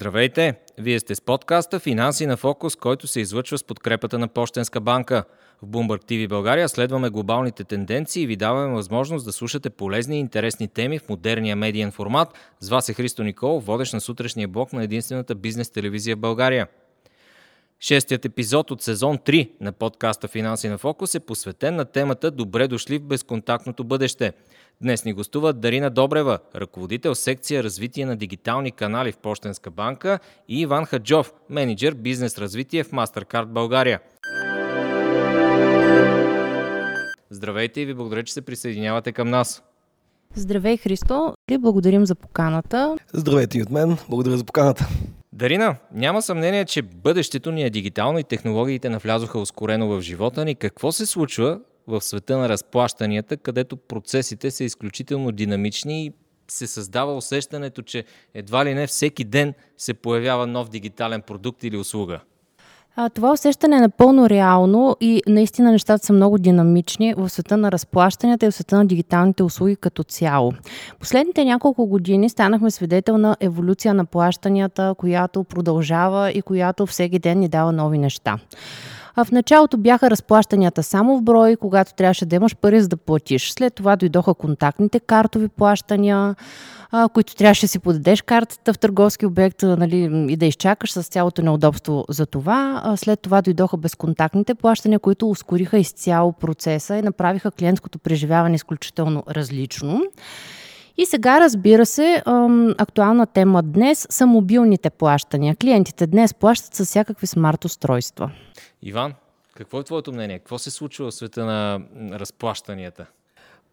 Здравейте! Вие сте с подкаста Финанси на фокус, който се излъчва с подкрепата на Пощенска банка. В Bloomberg TV България следваме глобалните тенденции и ви даваме възможност да слушате полезни и интересни теми в модерния медиен формат. С вас е Христо Никол, водещ на сутрешния блок на единствената бизнес телевизия в България. Шестият епизод от сезон 3 на подкаста Финанси на фокус е посветен на темата Добре дошли в безконтактното бъдеще – Днес ни гостува Дарина Добрева, ръководител секция развитие на дигитални канали в Пощенска банка и Иван Хаджов, менеджер бизнес развитие в MasterCard България. Здравейте и ви благодаря, че се присъединявате към нас. Здравей, Христо, и благодарим за поканата. Здравейте и от мен, благодаря за поканата. Дарина, няма съмнение, че бъдещето ни е дигитално и технологиите навлязоха ускорено в живота ни. Какво се случва, в света на разплащанията, където процесите са изключително динамични и се създава усещането, че едва ли не всеки ден се появява нов дигитален продукт или услуга. Това усещане е напълно реално и наистина нещата са много динамични в света на разплащанията и в света на дигиталните услуги като цяло. Последните няколко години станахме свидетел на еволюция на плащанията, която продължава и която всеки ден ни дава нови неща. А в началото бяха разплащанията само в брой, когато трябваше да имаш пари за да платиш. След това дойдоха контактните картови плащания, а, които трябваше да си подадеш картата в търговски обект нали, и да изчакаш с цялото неудобство за това. А, след това дойдоха безконтактните плащания, които ускориха изцяло процеса и направиха клиентското преживяване изключително различно. И сега, разбира се, актуална тема днес са мобилните плащания. Клиентите днес плащат с всякакви смарт устройства. Иван, какво е твоето мнение? Какво се случва в света на разплащанията?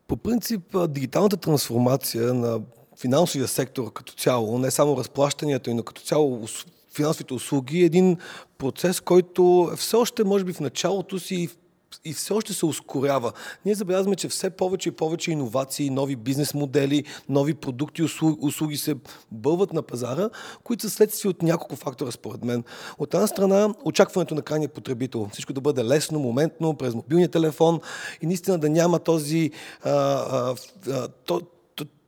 По принцип, дигиталната трансформация на финансовия сектор като цяло, не само разплащанията, но като цяло финансовите услуги, е един процес, който все още, може би, в началото си и все още се ускорява. Ние забелязваме, че все повече и повече иновации, нови бизнес модели, нови продукти, услуги, услуги се бълват на пазара, които са следствие от няколко фактора, според мен. От една страна, очакването на крайния потребител. Всичко да бъде лесно, моментно, през мобилния телефон и наистина да няма този, а, а, а,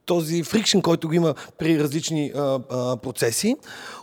този фрикшн, който го има при различни а, а, процеси.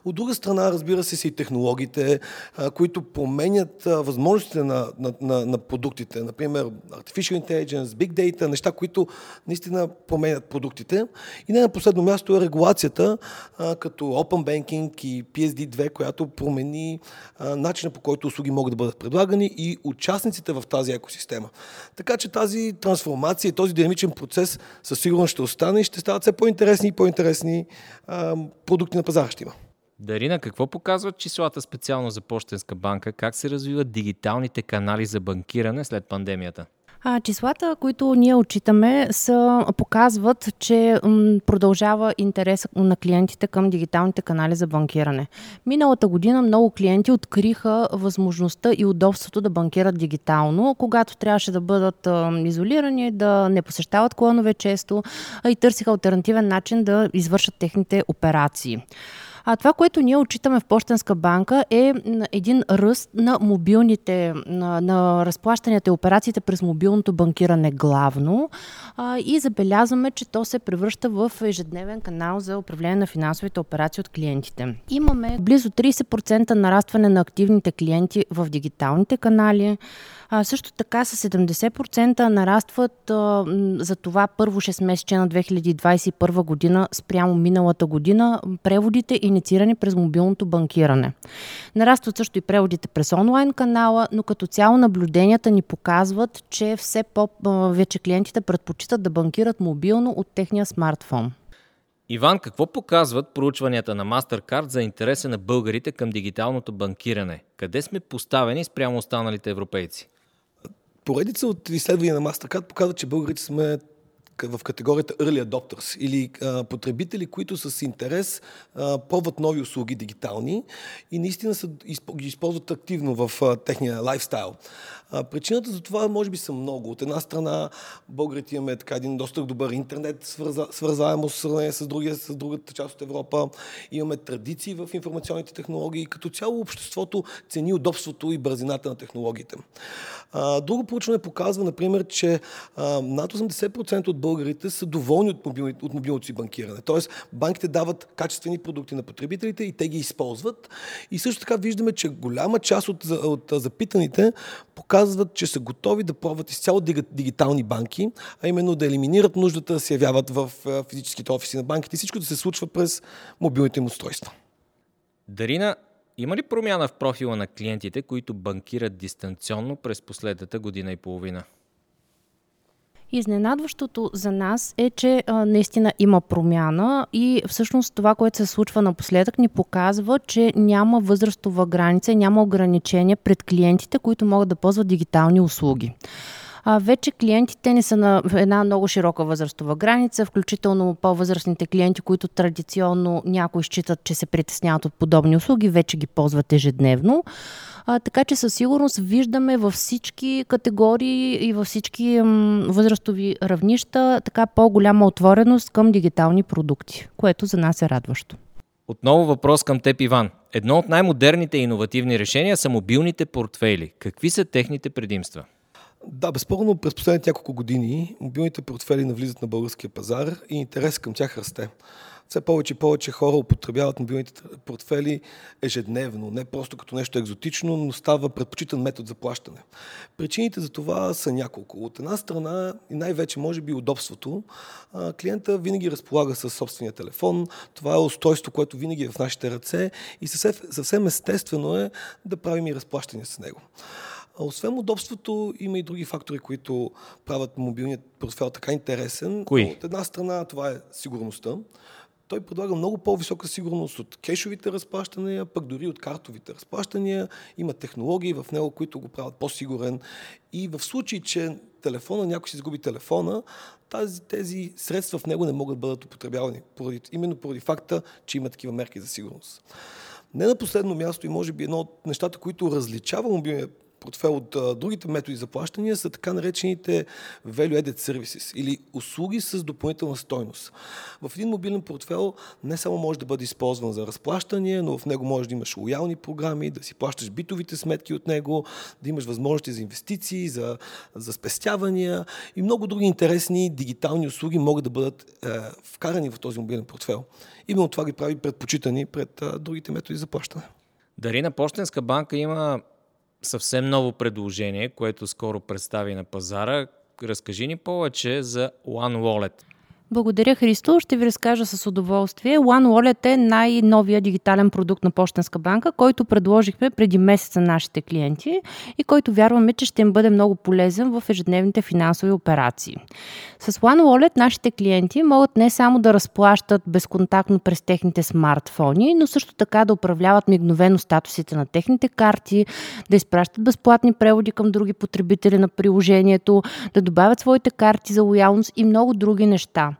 От друга страна, разбира се, са и технологиите, а, които променят а, възможностите на, на, на, на продуктите. Например, Artificial Intelligence, Big Data, неща, които наистина променят продуктите. И не на последно място е регулацията, а, като Open Banking и PSD2, която промени а, начина по който услуги могат да бъдат предлагани и участниците в тази екосистема. Така че тази трансформация, този динамичен процес със сигурност ще остане и ще стават все по-интересни и по-интересни а, продукти на пазара ще има. Дарина, какво показват числата специално за Пощенска банка? Как се развиват дигиталните канали за банкиране след пандемията? А, числата, които ние отчитаме, са, показват, че м, продължава интерес на клиентите към дигиталните канали за банкиране. Миналата година много клиенти откриха възможността и удобството да банкират дигитално, когато трябваше да бъдат а, изолирани, да не посещават клонове често а и търсиха альтернативен начин да извършат техните операции. А това, което ние отчитаме в Пощенска банка е един ръст на мобилните, на, на разплащанията и операциите през мобилното банкиране главно а, и забелязваме, че то се превръща в ежедневен канал за управление на финансовите операции от клиентите. Имаме близо 30% нарастване на активните клиенти в дигиталните канали, а, също така с 70% нарастват а, за това първо 6 месече на 2021 година спрямо миналата година преводите инициирани през мобилното банкиране. Нарастват също и преводите през онлайн канала, но като цяло наблюденията ни показват, че все по-вече клиентите предпочитат да банкират мобилно от техния смартфон. Иван, какво показват проучванията на MasterCard за интереса на българите към дигиталното банкиране? Къде сме поставени спрямо останалите европейци? Поредица от изследвания на MasterCard показват, че българите сме в категорията Early Adopters или а, потребители, които с интерес а, пробват нови услуги дигитални и наистина са, ги използват активно в а, техния лайфстайл. А, причината за това може би са много. От една страна, българите имаме така един доста добър интернет, свърза, свързаемо с сравнение с, другия, с другата част от Европа. Имаме традиции в информационните технологии. Като цяло обществото цени удобството и бързината на технологиите. А, друго проучване показва, например, че а, над 80% от българите са доволни от, мобилни, от мобилното си банкиране. Тоест, банките дават качествени продукти на потребителите и те ги използват. И също така виждаме, че голяма част от, от запитаните показват, че са готови да пробват изцяло дигитални банки, а именно да елиминират нуждата да се явяват в физическите офиси на банките и всичко да се случва през мобилните им устройства. Дарина, има ли промяна в профила на клиентите, които банкират дистанционно през последната година и половина? Изненадващото за нас е, че а, наистина има промяна и всъщност това, което се случва напоследък, ни показва, че няма възрастова граница, няма ограничения пред клиентите, които могат да ползват дигитални услуги. А, вече клиентите ни са на една много широка възрастова граница, включително по-възрастните клиенти, които традиционно някои считат, че се притесняват от подобни услуги, вече ги ползват ежедневно. А, така че със сигурност виждаме във всички категории и във всички м, възрастови равнища така по-голяма отвореност към дигитални продукти, което за нас е радващо. Отново въпрос към теб, Иван. Едно от най-модерните и иновативни решения са мобилните портфейли. Какви са техните предимства? Да, безспорно през последните няколко години мобилните портфели навлизат на българския пазар и интерес към тях расте. Все повече и повече хора употребяват мобилните портфели ежедневно, не просто като нещо екзотично, но става предпочитан метод за плащане. Причините за това са няколко. От една страна и най-вече може би удобството. Клиента винаги разполага със собствения телефон. Това е устройство, което винаги е в нашите ръце и съвсем естествено е да правим и разплащания с него. Освен удобството, има и други фактори, които правят мобилният портфел така интересен. Кои? От една страна това е сигурността. Той предлага много по-висока сигурност от кешовите разплащания, пък дори от картовите разплащания. Има технологии в него, които го правят по-сигурен. И в случай, че телефона, някой си изгуби телефона, тази, тези средства в него не могат да бъдат употребявани, поради, именно поради факта, че има такива мерки за сигурност. Не на последно място и може би едно от нещата, които различава мобилния портфел от другите методи за плащания са така наречените value-added services или услуги с допълнителна стойност. В един мобилен портфел не само може да бъде използван за разплащане, но в него може да имаш лоялни програми, да си плащаш битовите сметки от него, да имаш възможности за инвестиции, за, за спестявания и много други интересни дигитални услуги могат да бъдат е, вкарани в този мобилен портфел. Именно това ги прави предпочитани пред а, другите методи за плащане. Дарина Пощенска банка има съвсем ново предложение, което скоро представи на пазара. Разкажи ни повече за One Wallet. Благодаря, Христо. Ще ви разкажа с удоволствие. OneWallet е най-новия дигитален продукт на Почтенска банка, който предложихме преди месец на нашите клиенти и който вярваме, че ще им бъде много полезен в ежедневните финансови операции. С OneWallet нашите клиенти могат не само да разплащат безконтактно през техните смартфони, но също така да управляват мигновено статусите на техните карти, да изпращат безплатни преводи към други потребители на приложението, да добавят своите карти за лоялност и много други неща.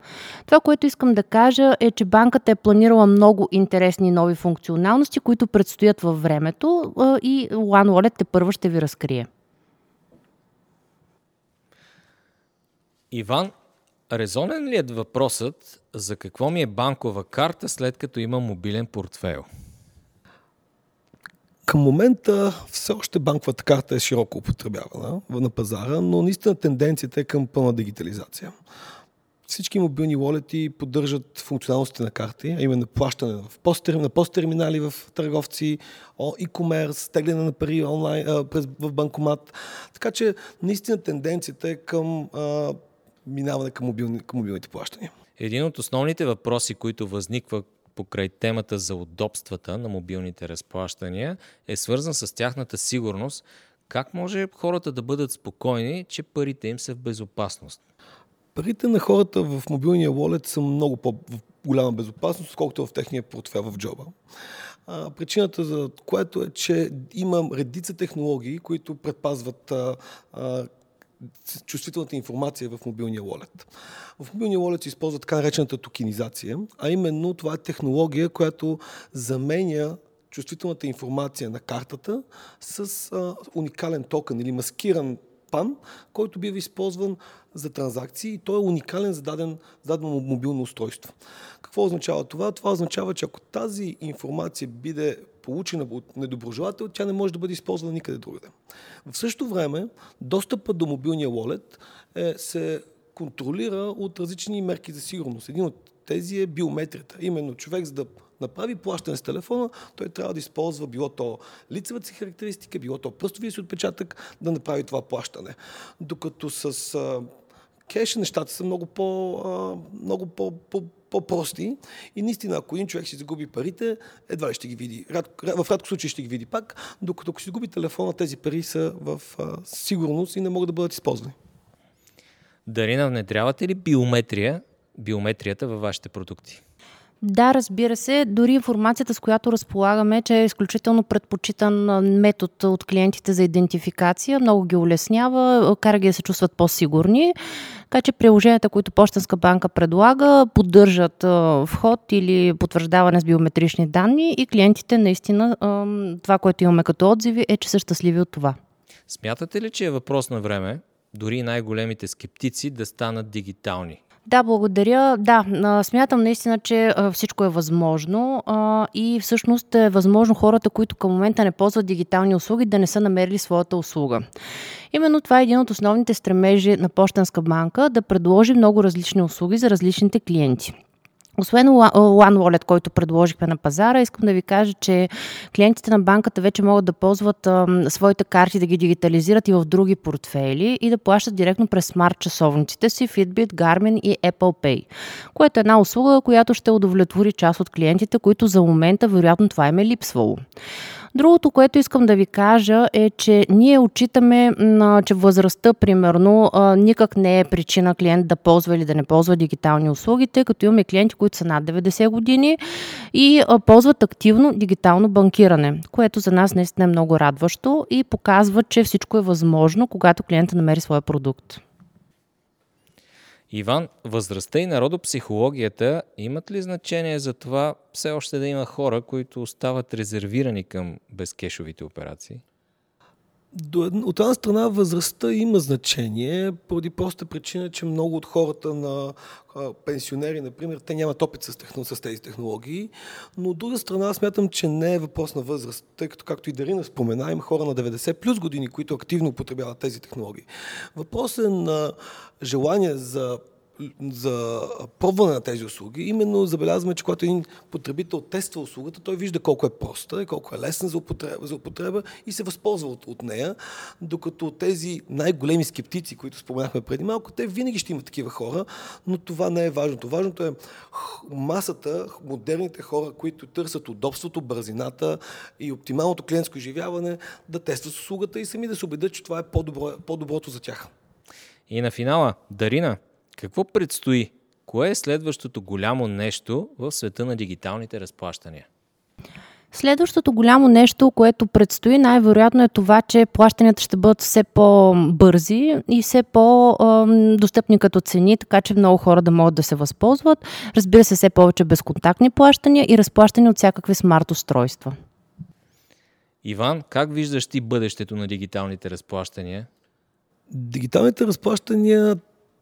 Това, което искам да кажа е, че банката е планирала много интересни нови функционалности, които предстоят във времето и OneWallet те първо ще ви разкрие. Иван, резонен ли е въпросът за какво ми е банкова карта след като има мобилен портфел? Към момента все още банковата карта е широко употребявана на пазара, но наистина тенденцията е към пълна дигитализация. Всички мобилни волети поддържат функционалностите на карти, а именно плащане в пост, на посттерминали в търговци, e-commerce, тегляне на пари онлайн, а, през, в банкомат. Така че наистина тенденцията е към а, минаване към, мобилни, към мобилните плащания. Един от основните въпроси, които възниква покрай темата за удобствата на мобилните разплащания, е свързан с тяхната сигурност. Как може хората да бъдат спокойни, че парите им са в безопасност? Парите на хората в мобилния wallet са много по-голяма безопасност, отколкото в техния портфел в джоба. А, причината за което е, че има редица технологии, които предпазват а, а, чувствителната информация в мобилния wallet. В мобилния wallet се използва така наречената токенизация, а именно това е технология, която заменя чувствителната информация на картата с а, уникален токен или маскиран пан, който бива използван за транзакции и той е уникален за, за дадено мобилно устройство. Какво означава това? Това означава, че ако тази информация биде получена от недоброжелател, тя не може да бъде използвана никъде другаде. В същото време, достъпът до мобилния wallet е, се контролира от различни мерки за сигурност. Един от тези е биометрията. Именно човек, за да направи плащане с телефона, той трябва да използва било то лицевата си характеристика, било то пръстовия си отпечатък, да направи това плащане. Докато с а, кеш нещата са много по, а, много по, по по-прости и наистина, ако един човек си загуби парите, едва ли ще ги види. Рад, в рядко случай ще ги види пак, докато ако си загуби телефона, тези пари са в а, сигурност и не могат да бъдат използвани. Дарина, внедрявате ли биометрия, биометрията във вашите продукти? Да, разбира се. Дори информацията, с която разполагаме, че е изключително предпочитан метод от клиентите за идентификация, много ги улеснява, кара ги да се чувстват по-сигурни. Така че приложенията, които Почтенска банка предлага, поддържат вход или потвърждаване с биометрични данни и клиентите наистина това, което имаме като отзиви е, че са щастливи от това. Смятате ли, че е въпрос на време дори най-големите скептици да станат дигитални? Да, благодаря. Да, смятам наистина, че всичко е възможно и всъщност е възможно хората, които към момента не ползват дигитални услуги, да не са намерили своята услуга. Именно това е един от основните стремежи на Почтенска банка да предложи много различни услуги за различните клиенти. Освен One който предложихме на пазара, искам да ви кажа, че клиентите на банката вече могат да ползват а, своите карти, да ги дигитализират и в други портфели и да плащат директно през смарт часовниците си Fitbit, Garmin и Apple Pay, което е една услуга, която ще удовлетвори част от клиентите, които за момента вероятно това им е липсвало. Другото, което искам да ви кажа е, че ние отчитаме, че възрастта, примерно, никак не е причина клиент да ползва или да не ползва дигитални услуги, тъй като имаме клиенти, които са над 90 години и ползват активно дигитално банкиране, което за нас наистина е много радващо и показва, че всичко е възможно, когато клиента намери своя продукт. Иван, възрастта и народопсихологията имат ли значение за това все още да има хора, които остават резервирани към безкешовите операции? От една страна възрастта има значение, поради проста причина, че много от хората на пенсионери, например, те нямат опит с, техно, с тези технологии, но от друга страна смятам, че не е въпрос на възраст, тъй като, както и Дарина спомена, има хора на 90 плюс години, които активно употребяват тези технологии. Въпросът е на желание за за пробване на тези услуги, именно забелязваме, че когато един потребител тества услугата, той вижда колко е проста и колко е лесна за употреба, за употреба и се възползва от, от нея, докато тези най-големи скептици, които споменахме преди малко, те винаги ще имат такива хора, но това не е важното. Важното е масата, модерните хора, които търсят удобството, бързината и оптималното клиентско изживяване, да тестват услугата и сами да се убедят, че това е по-добро, по-доброто за тях. И на финала, Дарина, какво предстои? Кое е следващото голямо нещо в света на дигиталните разплащания? Следващото голямо нещо, което предстои, най-вероятно е това, че плащанията ще бъдат все по-бързи и все по-достъпни като цени, така че много хора да могат да се възползват. Разбира се, все повече безконтактни плащания и разплащания от всякакви смарт устройства. Иван, как виждаш ти бъдещето на дигиталните разплащания? Дигиталните разплащания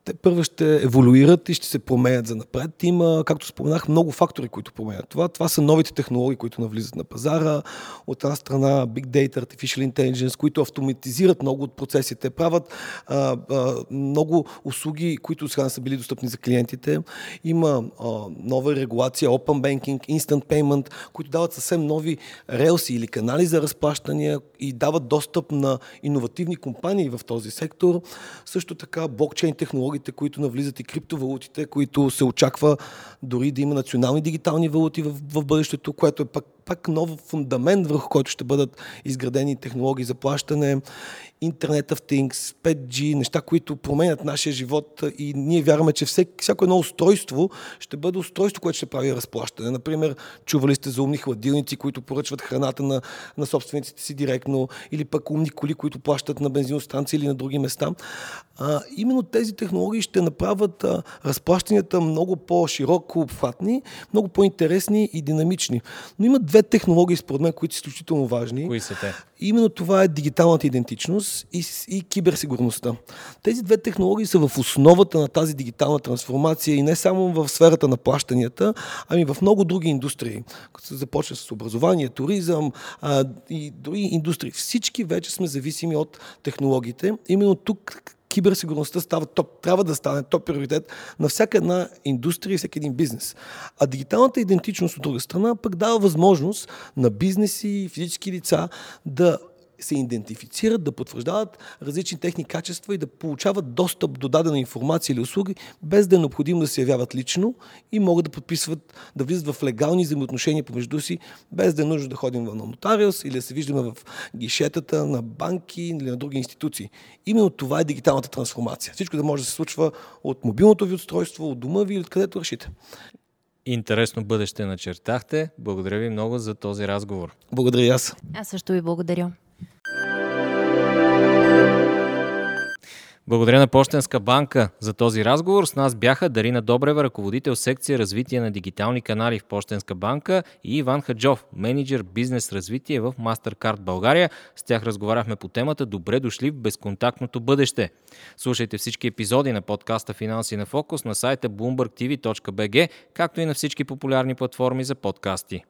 те първо ще еволюират и ще се променят за напред. Има, както споменах, много фактори, които променят това. Това са новите технологии, които навлизат на пазара. От една страна Big Data, Artificial Intelligence, които автоматизират много от процесите, правят а, а, много услуги, които сега са били достъпни за клиентите. Има а, нова регулация, Open Banking, Instant Payment, които дават съвсем нови релси или канали за разплащания и дават достъп на иновативни компании в този сектор. Също така блокчейн технологии технологиите, които навлизат и криптовалутите, които се очаква дори да има национални дигитални валути в, в бъдещето, което е пак, пак нов фундамент, върху който ще бъдат изградени технологии за плащане, Internet of Things, 5G, неща, които променят нашия живот и ние вярваме, че всек, всяко едно устройство ще бъде устройство, което ще прави разплащане. Например, чували сте за умни хладилници, които поръчват храната на, на собствениците си директно, или пък умни коли, които плащат на бензиностанции или на други места. А, именно тези технологии ще направят а, разплащанията много по-широко обхватни, много по-интересни и динамични. Но има две технологии, според мен, които са изключително важни. Кои са те? Именно това е дигиталната идентичност и, и киберсигурността. Тези две технологии са в основата на тази дигитална трансформация и не само в сферата на плащанията, ами в много други индустрии. Като се започва с образование, туризъм а, и други индустрии. Всички вече сме зависими от технологиите. Именно тук киберсигурността става топ, трябва да стане топ приоритет на всяка една индустрия и всеки един бизнес. А дигиталната идентичност от друга страна пък дава възможност на бизнеси и физически лица да се идентифицират, да потвърждават различни техни качества и да получават достъп до дадена информация или услуги, без да е необходимо да се явяват лично и могат да подписват, да влизат в легални взаимоотношения помежду си, без да е нужно да ходим в нотариус или да се виждаме в гишетата на банки или на други институции. Именно това е дигиталната трансформация. Всичко да може да се случва от мобилното ви устройство, от дома ви или откъдето решите. Интересно бъдеще начертахте. Благодаря ви много за този разговор. Благодаря и аз. Аз също ви благодаря. Благодаря на Пощенска банка за този разговор. С нас бяха Дарина Добрева, ръководител секция развитие на дигитални канали в Пощенска банка и Иван Хаджов, менеджер бизнес развитие в Mastercard България. С тях разговаряхме по темата Добре дошли в безконтактното бъдеще. Слушайте всички епизоди на подкаста Финанси на фокус на сайта bloombergtv.bg, както и на всички популярни платформи за подкасти.